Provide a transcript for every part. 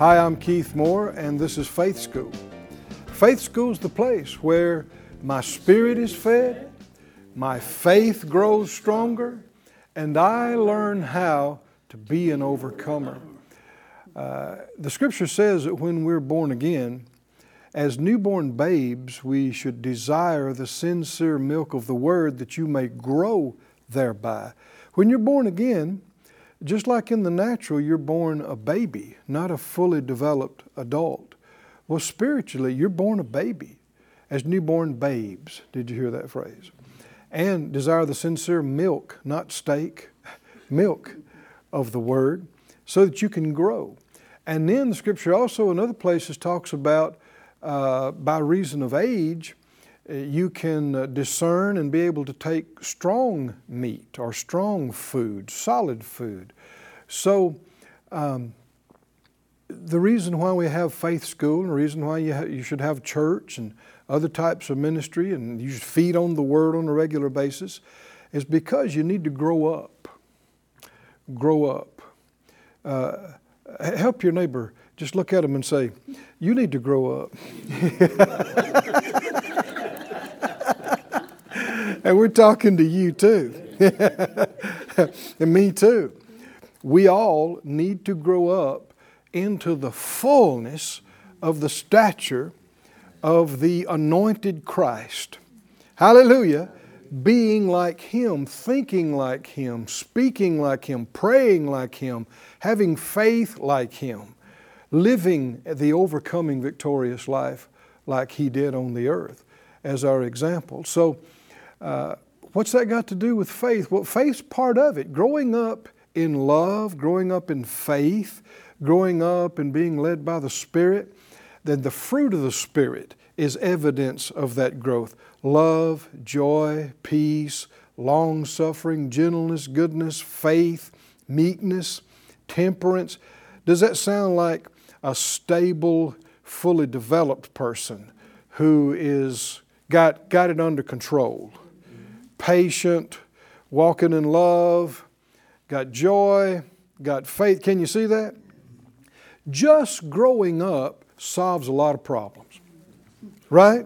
Hi, I'm Keith Moore, and this is Faith School. Faith School is the place where my spirit is fed, my faith grows stronger, and I learn how to be an overcomer. Uh, the scripture says that when we're born again, as newborn babes, we should desire the sincere milk of the word that you may grow thereby. When you're born again, just like in the natural, you're born a baby, not a fully developed adult. Well, spiritually, you're born a baby as newborn babes. Did you hear that phrase? And desire the sincere milk, not steak, milk of the word, so that you can grow. And then the scripture also in other places talks about uh, by reason of age, you can uh, discern and be able to take strong meat or strong food, solid food. So, um, the reason why we have faith school and the reason why you, ha- you should have church and other types of ministry and you should feed on the word on a regular basis is because you need to grow up. Grow up. Uh, help your neighbor. Just look at him and say, You need to grow up. and we're talking to you too. and me too. We all need to grow up into the fullness of the stature of the anointed Christ. Hallelujah. Being like Him, thinking like Him, speaking like Him, praying like Him, having faith like Him, living the overcoming victorious life like He did on the earth as our example. So, uh, what's that got to do with faith? Well, faith's part of it. Growing up in love, growing up in faith, growing up and being led by the Spirit, then the fruit of the Spirit is evidence of that growth love, joy, peace, long suffering, gentleness, goodness, faith, meekness, temperance. Does that sound like a stable, fully developed person who is got, got it under control? Patient, walking in love, got joy, got faith. Can you see that? Just growing up solves a lot of problems, right?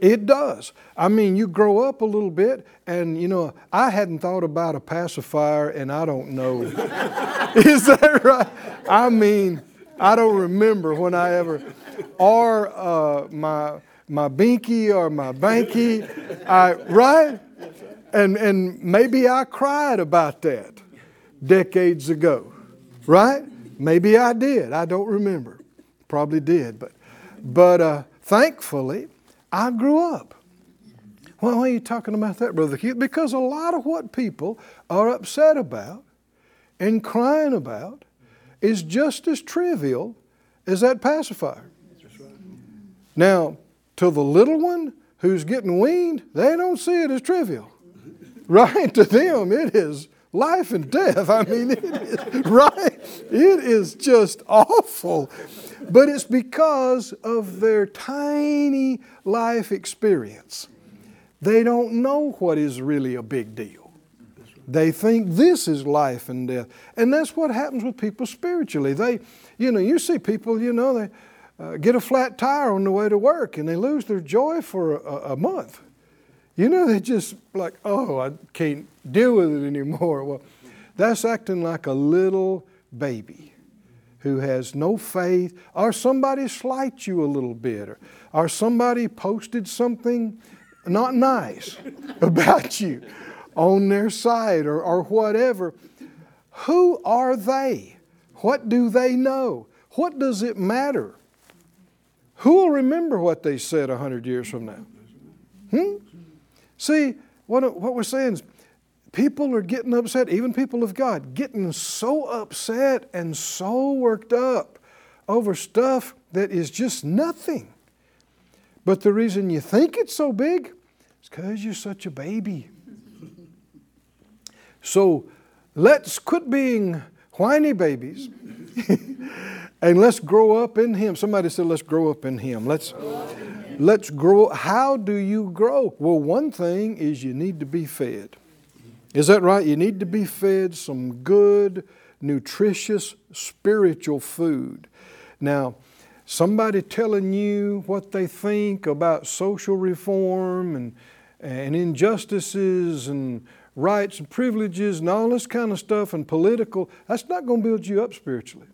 It does. I mean, you grow up a little bit, and you know, I hadn't thought about a pacifier, and I don't know. Is that right? I mean, I don't remember when I ever, or uh, my my binky or my banky, I right, and and maybe I cried about that decades ago, right? Maybe I did. I don't remember. Probably did, but but uh, thankfully, I grew up. Why are you talking about that, Brother? Because a lot of what people are upset about and crying about is just as trivial as that pacifier. Now, to the little one who's getting weaned, they don't see it as trivial. Right? To them, it is life and death. I mean, it is, right? It is just awful. But it's because of their tiny life experience. They don't know what is really a big deal. They think this is life and death. And that's what happens with people spiritually. They, you know, you see people, you know, they uh, get a flat tire on the way to work and they lose their joy for a, a month. You know, they're just like, oh, I can't deal with it anymore. Well, that's acting like a little baby who has no faith, or somebody slights you a little bit, or, or somebody posted something not nice about you on their site or, or whatever. Who are they? What do they know? What does it matter? Who will remember what they said a hundred years from now? Hmm? See, what, what we're saying is people are getting upset, even people of God, getting so upset and so worked up over stuff that is just nothing. But the reason you think it's so big is because you're such a baby. So let's quit being whiny babies and let's grow up in Him. Somebody said, let's grow up in Him. Let's, let's grow. How do you grow? Well, one thing is you need to be fed. Is that right? You need to be fed some good, nutritious, spiritual food. Now, somebody telling you what they think about social reform and, and injustices and rights and privileges and all this kind of stuff and political, that's not going to build you up spiritually.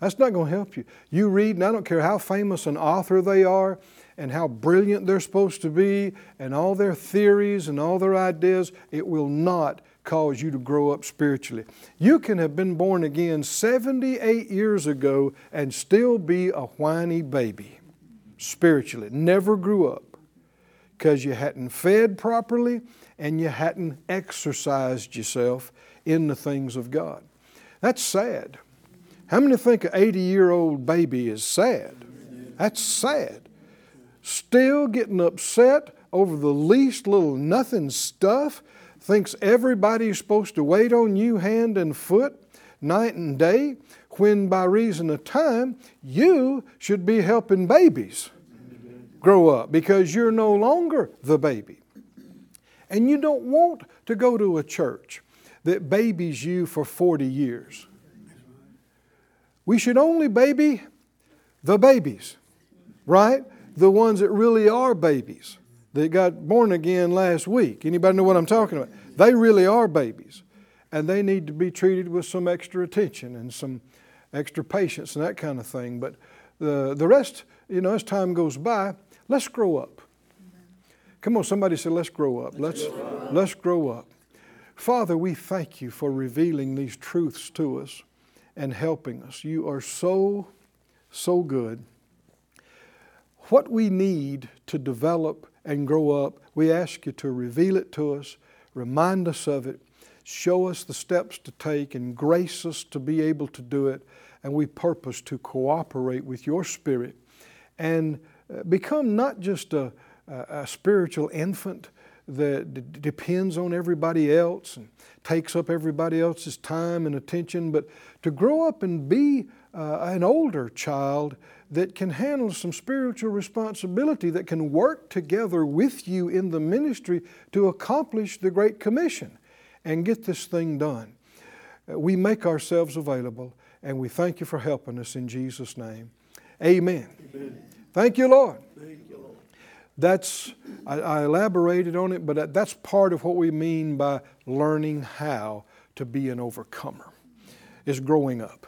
That's not going to help you. You read, and I don't care how famous an author they are and how brilliant they're supposed to be and all their theories and all their ideas, it will not cause you to grow up spiritually. You can have been born again 78 years ago and still be a whiny baby spiritually. Never grew up because you hadn't fed properly and you hadn't exercised yourself in the things of God. That's sad. How many think an 80 year old baby is sad? That's sad. Still getting upset over the least little nothing stuff, thinks everybody's supposed to wait on you hand and foot night and day, when by reason of time, you should be helping babies grow up because you're no longer the baby. And you don't want to go to a church that babies you for 40 years. We should only baby the babies, right? The ones that really are babies that got born again last week. Anybody know what I'm talking about? They really are babies. And they need to be treated with some extra attention and some extra patience and that kind of thing. But the, the rest, you know, as time goes by, let's grow up. Come on, somebody say, let's grow up. Let's, let's, grow, up. let's grow up. Father, we thank you for revealing these truths to us and helping us. You are so, so good. What we need to develop and grow up, we ask you to reveal it to us, remind us of it, show us the steps to take, and grace us to be able to do it. And we purpose to cooperate with your Spirit and uh, become not just a, a, a spiritual infant that d- depends on everybody else and takes up everybody else's time and attention, but to grow up and be uh, an older child that can handle some spiritual responsibility, that can work together with you in the ministry to accomplish the Great Commission and get this thing done. Uh, we make ourselves available and we thank you for helping us in Jesus' name. Amen. Amen. Thank you, Lord. Thank you, Lord. That's, I, I elaborated on it, but that's part of what we mean by learning how to be an overcomer, is growing up.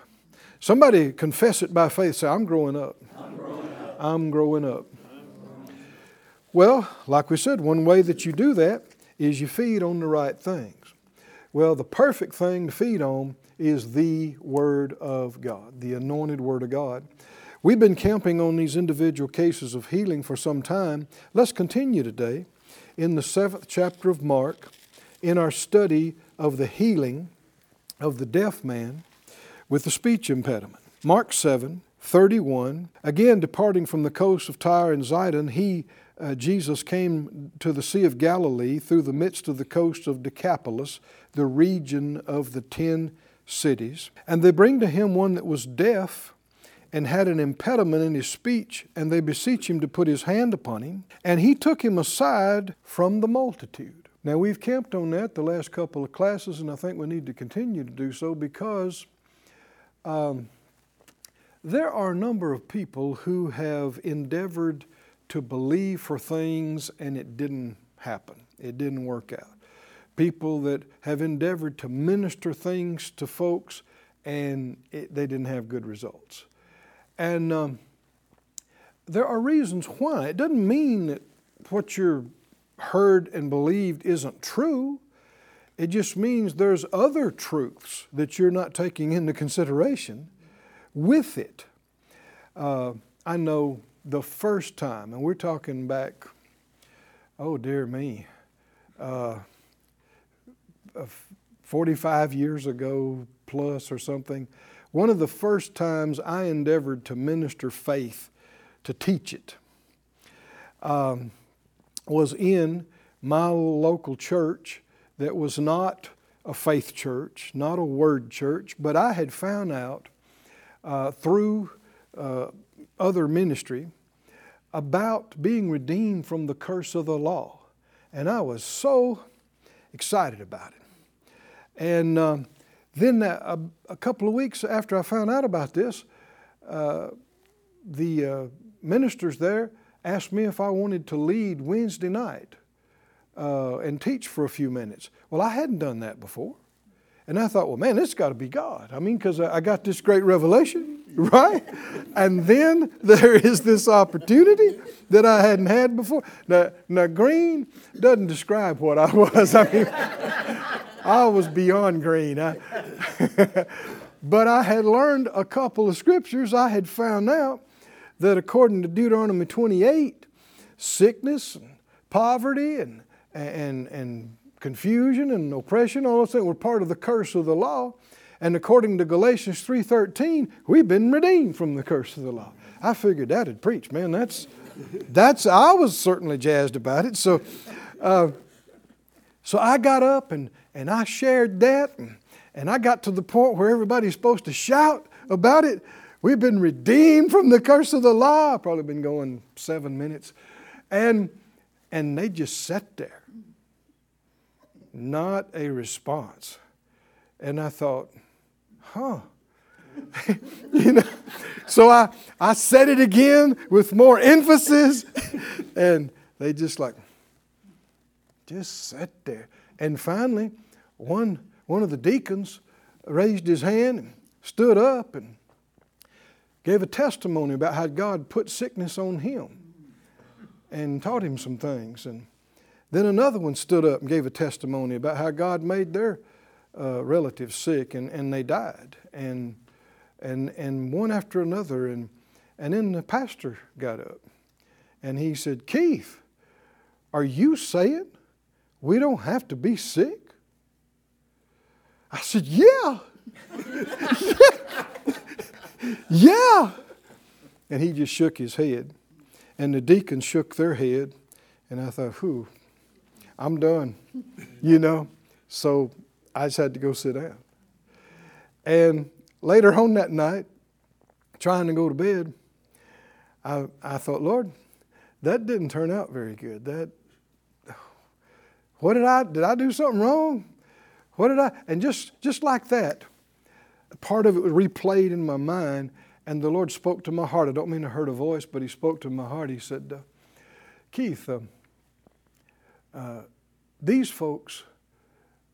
Somebody confess it by faith, say, I'm growing up. I'm growing up. I'm growing up. Well, like we said, one way that you do that is you feed on the right things. Well, the perfect thing to feed on is the Word of God, the anointed Word of God. We've been camping on these individual cases of healing for some time. Let's continue today in the seventh chapter of Mark in our study of the healing of the deaf man with the speech impediment. Mark 7 31. Again, departing from the coast of Tyre and Zidon, he, uh, Jesus, came to the Sea of Galilee through the midst of the coast of Decapolis, the region of the ten cities. And they bring to him one that was deaf and had an impediment in his speech, and they beseech him to put his hand upon him. And he took him aside from the multitude. Now, we've camped on that the last couple of classes, and I think we need to continue to do so because um, there are a number of people who have endeavored to believe for things and it didn't happen, it didn't work out. People that have endeavored to minister things to folks and it, they didn't have good results. And um, there are reasons why. It doesn't mean that what you're heard and believed isn't true. It just means there's other truths that you're not taking into consideration with it. Uh, I know the first time, and we're talking back, oh dear me, uh, 45 years ago plus or something, one of the first times I endeavored to minister faith, to teach it, um, was in my local church that was not a faith church, not a word church, but I had found out uh, through uh, other ministry about being redeemed from the curse of the law. And I was so excited about it. And um, then a, a, couple of weeks after I found out about this, uh, the uh, ministers there asked me if I wanted to lead Wednesday night uh, and teach for a few minutes. Well, I hadn't done that before. And I thought, well, man, this got to be God. I mean, because I got this great revelation, right? And then there is this opportunity that I hadn't had before. Now, now green doesn't describe what I was. I mean, I was beyond green. I, but I had learned a couple of scriptures. I had found out that according to Deuteronomy 28, sickness and poverty and, and, and confusion and oppression, all of those things were part of the curse of the law. And according to Galatians 3:13, we've been redeemed from the curse of the law. I figured that'd preach, man. That's that's I was certainly jazzed about it. So uh, so I got up and, and I shared that and, and I got to the point where everybody's supposed to shout about it. We've been redeemed from the curse of the law. I've probably been going seven minutes. And and they just sat there not a response. And I thought, huh. you know, so I, I said it again with more emphasis, and they just like, just sat there. And finally, one, one of the deacons raised his hand and stood up and gave a testimony about how God put sickness on him and taught him some things. And then another one stood up and gave a testimony about how God made their uh, relatives sick and, and they died. And, and, and one after another. And, and then the pastor got up and he said, Keith, are you saying we don't have to be sick? I said, Yeah. yeah. And he just shook his head. And the deacons shook their head. And I thought, whew, I'm done, you know. So I just had to go sit down. And later on that night, trying to go to bed, I, I thought, Lord, that didn't turn out very good. That what did I did I do something wrong? What did I and just just like that, part of it was replayed in my mind, and the Lord spoke to my heart. I don't mean to hurt a voice, but He spoke to my heart. He said, uh, Keith, um, uh, these folks,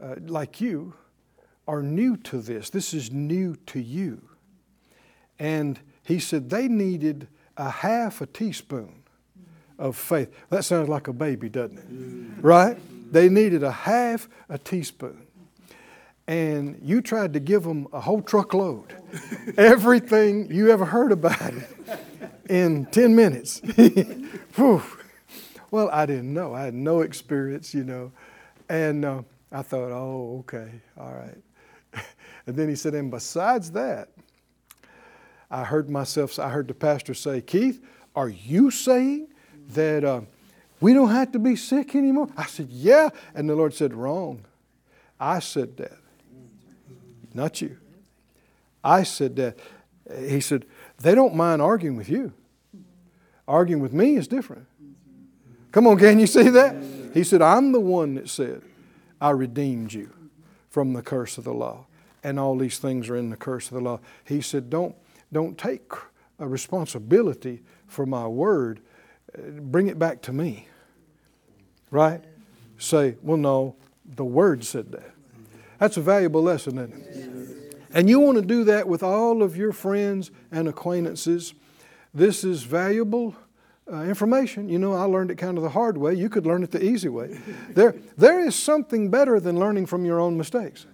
uh, like you, are new to this. This is new to you. And he said they needed a half a teaspoon of faith. That sounds like a baby, doesn't it? Right? They needed a half a teaspoon. And you tried to give them a whole truckload, everything you ever heard about it, in 10 minutes. Well, I didn't know. I had no experience, you know. And uh, I thought, oh, okay, all right. and then he said, and besides that, I heard myself, I heard the pastor say, Keith, are you saying that uh, we don't have to be sick anymore? I said, yeah. And the Lord said, wrong. I said that, not you. I said that. He said, they don't mind arguing with you. Arguing with me is different. Come on, can you see that? He said, I'm the one that said, I redeemed you from the curse of the law. And all these things are in the curse of the law. He said, Don't, don't take a responsibility for my word. Bring it back to me. Right? Say, well, no, the word said that. That's a valuable lesson, isn't it? And you want to do that with all of your friends and acquaintances. This is valuable uh, information. You know, I learned it kind of the hard way. You could learn it the easy way. there, there is something better than learning from your own mistakes.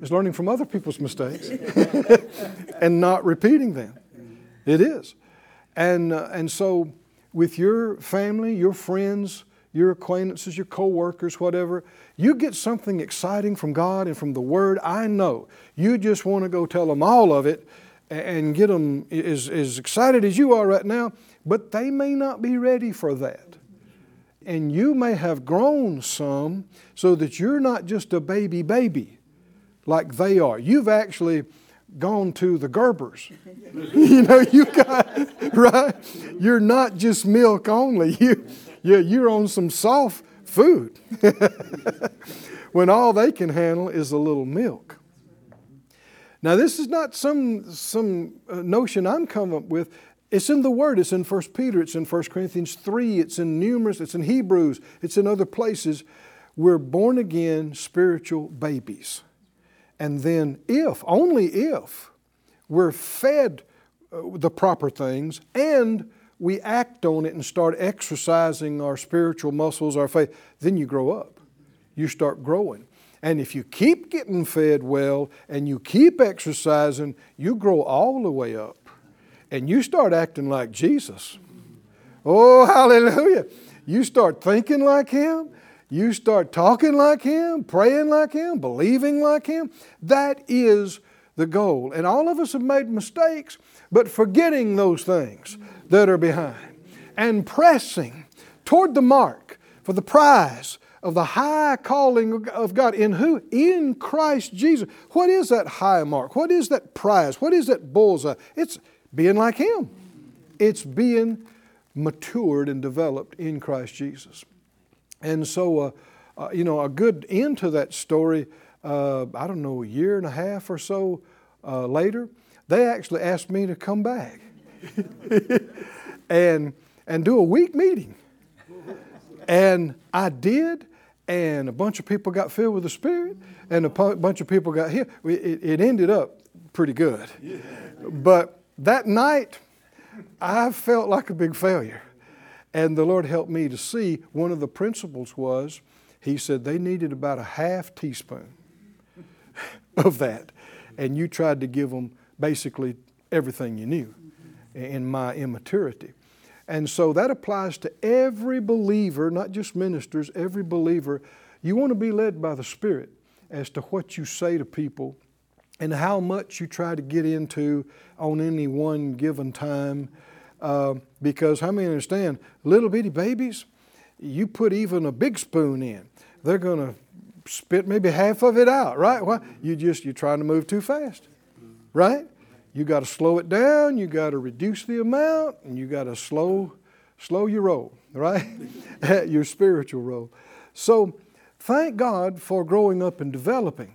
It's learning from other people's mistakes and not repeating them. It is. And, uh, and so, with your family, your friends, your acquaintances, your co-workers, whatever, you get something exciting from God and from the Word, I know you just want to go tell them all of it and get them as, as excited as you are right now, but they may not be ready for that. And you may have grown some so that you're not just a baby baby like they are. You've actually gone to the Gerbers. you know, you got, right? You're not just milk only. You, you, you're on some soft food when all they can handle is a little milk. Now, this is not some, some uh, notion I'm coming up with. It's in the Word. It's in 1 Peter. It's in 1 Corinthians 3. It's in numerous, it's in Hebrews. It's in other places. We're born again spiritual babies. And then, if, only if, we're fed uh, the proper things and we act on it and start exercising our spiritual muscles, our faith, then you grow up. You start growing. And if you keep getting fed well and you keep exercising, you grow all the way up. And you start acting like Jesus. Oh, hallelujah. You start thinking like Him. You start talking like Him, praying like Him, believing like Him. That is the goal. And all of us have made mistakes, but forgetting those things that are behind and pressing toward the mark for the prize of the high calling of God in who? In Christ Jesus. What is that high mark? What is that prize? What is that bullseye? It's being like Him. It's being matured and developed in Christ Jesus. And so, uh, uh, you know, a good end to that story, uh, I don't know, a year and a half or so uh, later, they actually asked me to come back and, and do a week meeting. And I did, and a bunch of people got filled with the Spirit, and a bunch of people got healed. It, it ended up pretty good. But that night, I felt like a big failure. And the Lord helped me to see one of the principles was He said they needed about a half teaspoon of that. And you tried to give them basically everything you knew in my immaturity. And so that applies to every believer, not just ministers, every believer. You want to be led by the Spirit as to what you say to people and how much you try to get into on any one given time. Uh, because how many understand little bitty babies? You put even a big spoon in, they're going to spit maybe half of it out, right? Why? You just you're trying to move too fast, right? You got to slow it down. You got to reduce the amount, and you got to slow slow your roll, right? your spiritual roll. So, thank God for growing up and developing.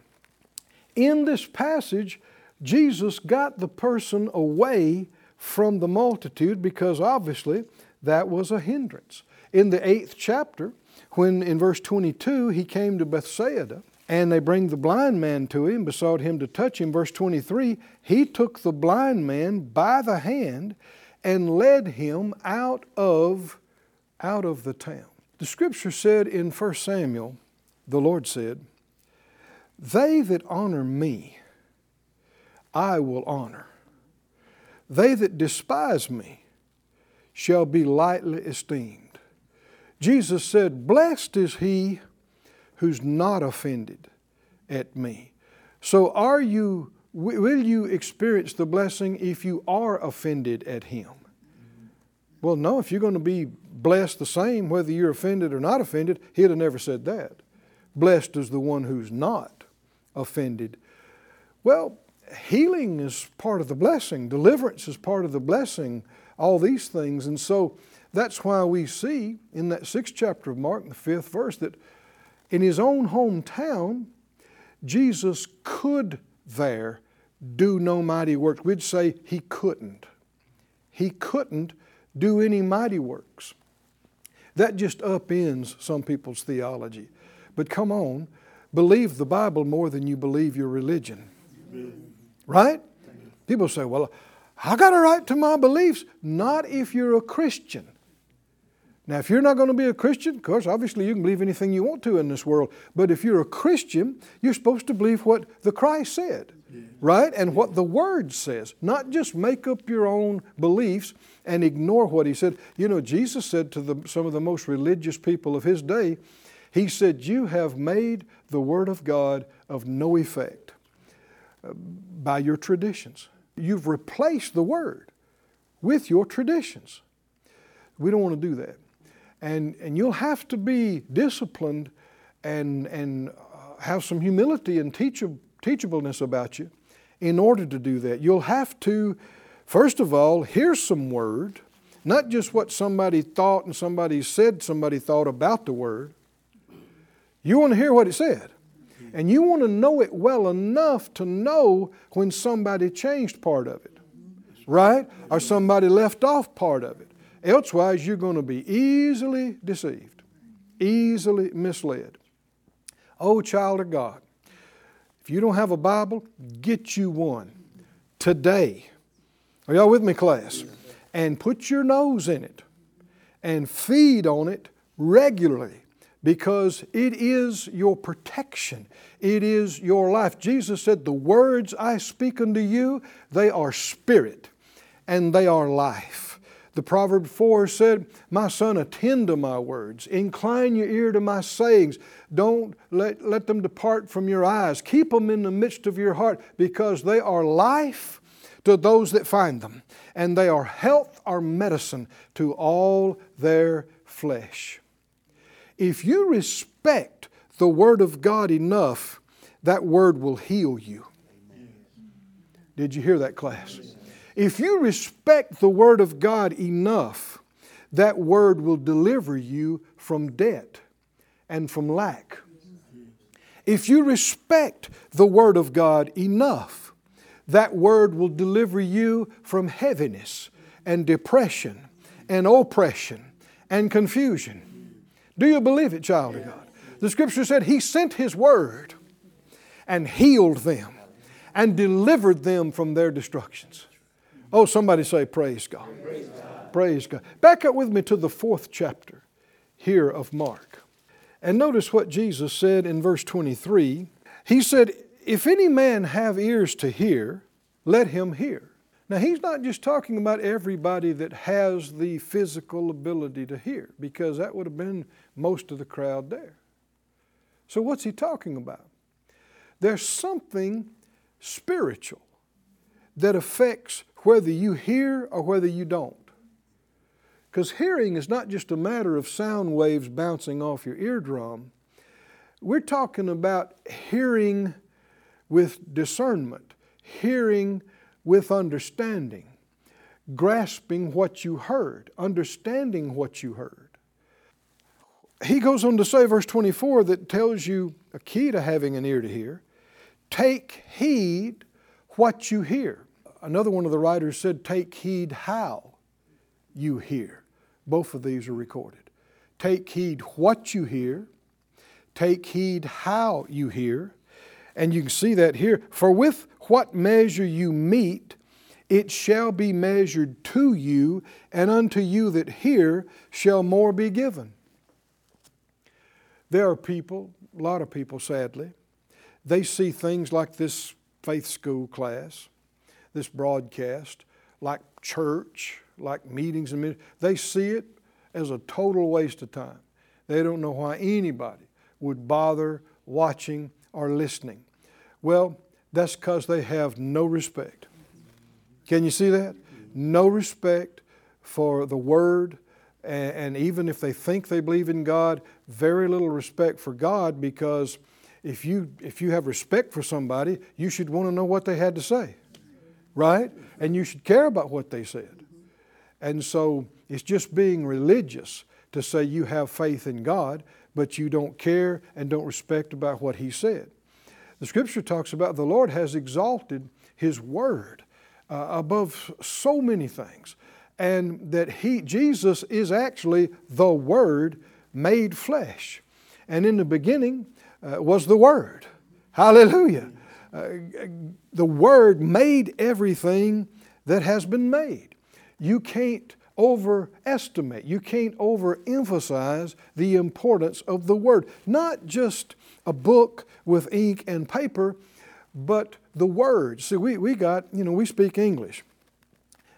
In this passage, Jesus got the person away from the multitude because obviously that was a hindrance. In the eighth chapter, when in verse 22 he came to Bethsaida and they bring the blind man to him, besought him to touch him, verse 23, he took the blind man by the hand and led him out of, out of the town. The scripture said in 1 Samuel, the Lord said, They that honor me, I will honor. They that despise me shall be lightly esteemed. Jesus said, Blessed is he who's not offended at me. So, are you, will you experience the blessing if you are offended at him? Well, no, if you're going to be blessed the same, whether you're offended or not offended, he'd have never said that. Blessed is the one who's not offended. Well, healing is part of the blessing, deliverance is part of the blessing, all these things. And so that's why we see in that sixth chapter of Mark, the fifth verse, that in his own hometown, Jesus could there do no mighty works. We'd say he couldn't. He couldn't do any mighty works. That just upends some people's theology. But come on, believe the Bible more than you believe your religion. Right? People say, well, I got a right to my beliefs. Not if you're a Christian. Now, if you're not going to be a Christian, of course, obviously you can believe anything you want to in this world. But if you're a Christian, you're supposed to believe what the Christ said, right? And what the Word says, not just make up your own beliefs and ignore what He said. You know, Jesus said to the, some of the most religious people of His day, He said, You have made the Word of God of no effect by your traditions. You've replaced the Word with your traditions. We don't want to do that. And, and you'll have to be disciplined and, and uh, have some humility and teachab- teachableness about you in order to do that. You'll have to, first of all, hear some word, not just what somebody thought and somebody said somebody thought about the word. You want to hear what it said. And you want to know it well enough to know when somebody changed part of it, right? Or somebody left off part of it. Elsewise, you're going to be easily deceived, easily misled. Oh, child of God, if you don't have a Bible, get you one today. Are y'all with me, class? And put your nose in it and feed on it regularly because it is your protection. It is your life. Jesus said, The words I speak unto you, they are spirit and they are life. The Proverb 4 said, My son, attend to my words, incline your ear to my sayings. Don't let, let them depart from your eyes. Keep them in the midst of your heart, because they are life to those that find them, and they are health or medicine to all their flesh. If you respect the Word of God enough, that Word will heal you. Did you hear that, class? If you respect the Word of God enough, that Word will deliver you from debt and from lack. If you respect the Word of God enough, that Word will deliver you from heaviness and depression and oppression and confusion. Do you believe it, child of God? The scripture said He sent His Word and healed them and delivered them from their destructions. Oh, somebody say, Praise God. Praise God. Back up with me to the fourth chapter here of Mark. And notice what Jesus said in verse 23. He said, If any man have ears to hear, let him hear. Now, he's not just talking about everybody that has the physical ability to hear, because that would have been most of the crowd there. So, what's he talking about? There's something spiritual that affects whether you hear or whether you don't. Because hearing is not just a matter of sound waves bouncing off your eardrum. We're talking about hearing with discernment, hearing with understanding, grasping what you heard, understanding what you heard. He goes on to say, verse 24, that tells you a key to having an ear to hear take heed what you hear. Another one of the writers said, Take heed how you hear. Both of these are recorded. Take heed what you hear, take heed how you hear. And you can see that here. For with what measure you meet, it shall be measured to you, and unto you that hear shall more be given. There are people, a lot of people sadly, they see things like this faith school class this broadcast, like church, like meetings and meetings, they see it as a total waste of time. They don't know why anybody would bother watching or listening. Well, that's because they have no respect. Can you see that? No respect for the Word, and, even if they think they believe in God, very little respect for God because if you, if you have respect for somebody, you should want to know what they had to say right? And you should care about what they said. And so it's just being religious to say you have faith in God, but you don't care and don't respect about what He said. The scripture talks about the Lord has exalted His Word uh, above so many things, and that He, Jesus, is actually the Word made flesh. And in the beginning uh, was the Word. Hallelujah. Uh, the Word made everything that has been made. You can't overestimate, you can't overemphasize the importance of the Word. Not just a book with ink and paper, but the Word. See, we, we got, you know, we speak English.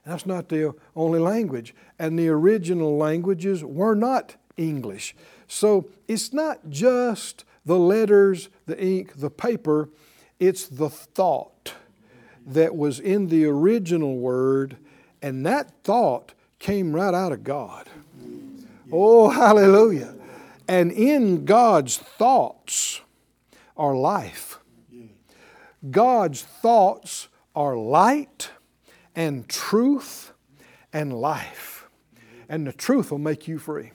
That's not the only language. And the original languages were not English. So it's not just the letters, the ink, the paper, it's the thought that was in the original word, and that thought came right out of God. Oh, hallelujah. And in God's thoughts are life. God's thoughts are light and truth and life. And the truth will make you free.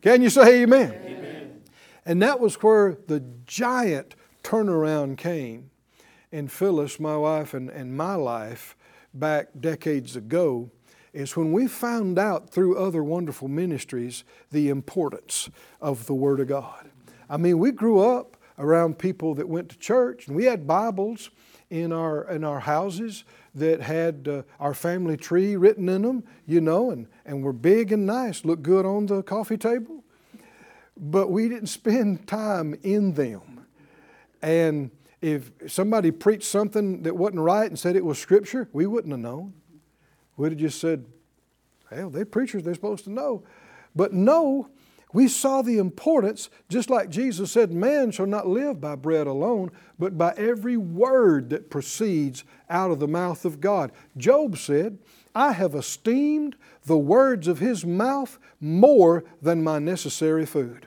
Can you say amen? amen? And that was where the giant turnaround came in Phyllis, my wife, and, and my life back decades ago is when we found out through other wonderful ministries the importance of the Word of God. I mean, we grew up around people that went to church, and we had Bibles in our in our houses that had uh, our family tree written in them, you know, and, and were big and nice, looked good on the coffee table. But we didn't spend time in them. And if somebody preached something that wasn't right and said it was scripture, we wouldn't have known. We'd have just said, hell, they're preachers, they're supposed to know. But no, we saw the importance, just like Jesus said, man shall not live by bread alone, but by every word that proceeds out of the mouth of God. Job said, I have esteemed the words of his mouth more than my necessary food.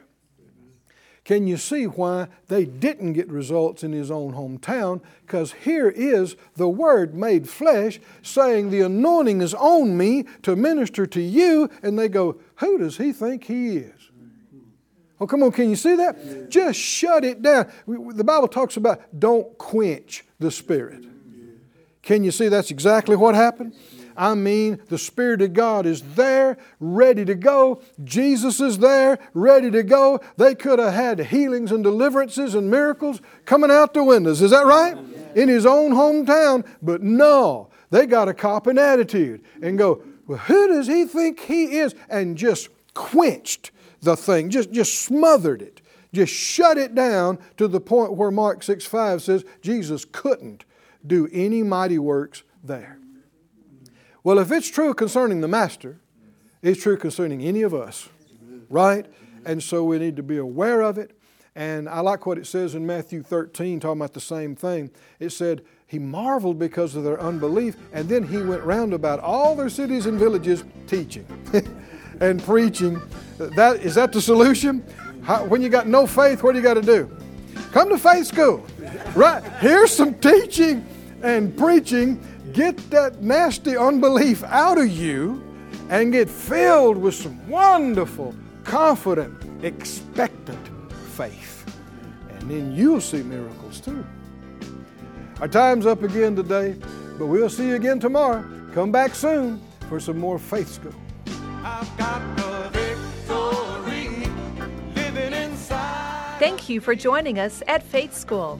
Can you see why they didn't get results in his own hometown? Because here is the Word made flesh saying, The anointing is on me to minister to you. And they go, Who does he think he is? Oh, come on, can you see that? Yeah. Just shut it down. The Bible talks about don't quench the Spirit. Can you see that's exactly what happened? I mean, the Spirit of God is there, ready to go. Jesus is there, ready to go. They could have had healings and deliverances and miracles coming out the windows. Is that right? In his own hometown. But no, they got a copping attitude and go, well, who does he think he is? And just quenched the thing, just, just smothered it, just shut it down to the point where Mark 6 5 says Jesus couldn't do any mighty works there. Well, if it's true concerning the Master, it's true concerning any of us, right? And so we need to be aware of it. And I like what it says in Matthew 13, talking about the same thing. It said, He marveled because of their unbelief, and then He went round about all their cities and villages teaching and preaching. That, is that the solution? How, when you got no faith, what do you got to do? Come to faith school. Right? Here's some teaching and preaching get that nasty unbelief out of you and get filled with some wonderful, confident, expectant faith. And then you'll see miracles too. Our time's up again today, but we'll see you again tomorrow. Come back soon for some more faith school. Thank you for joining us at Faith School.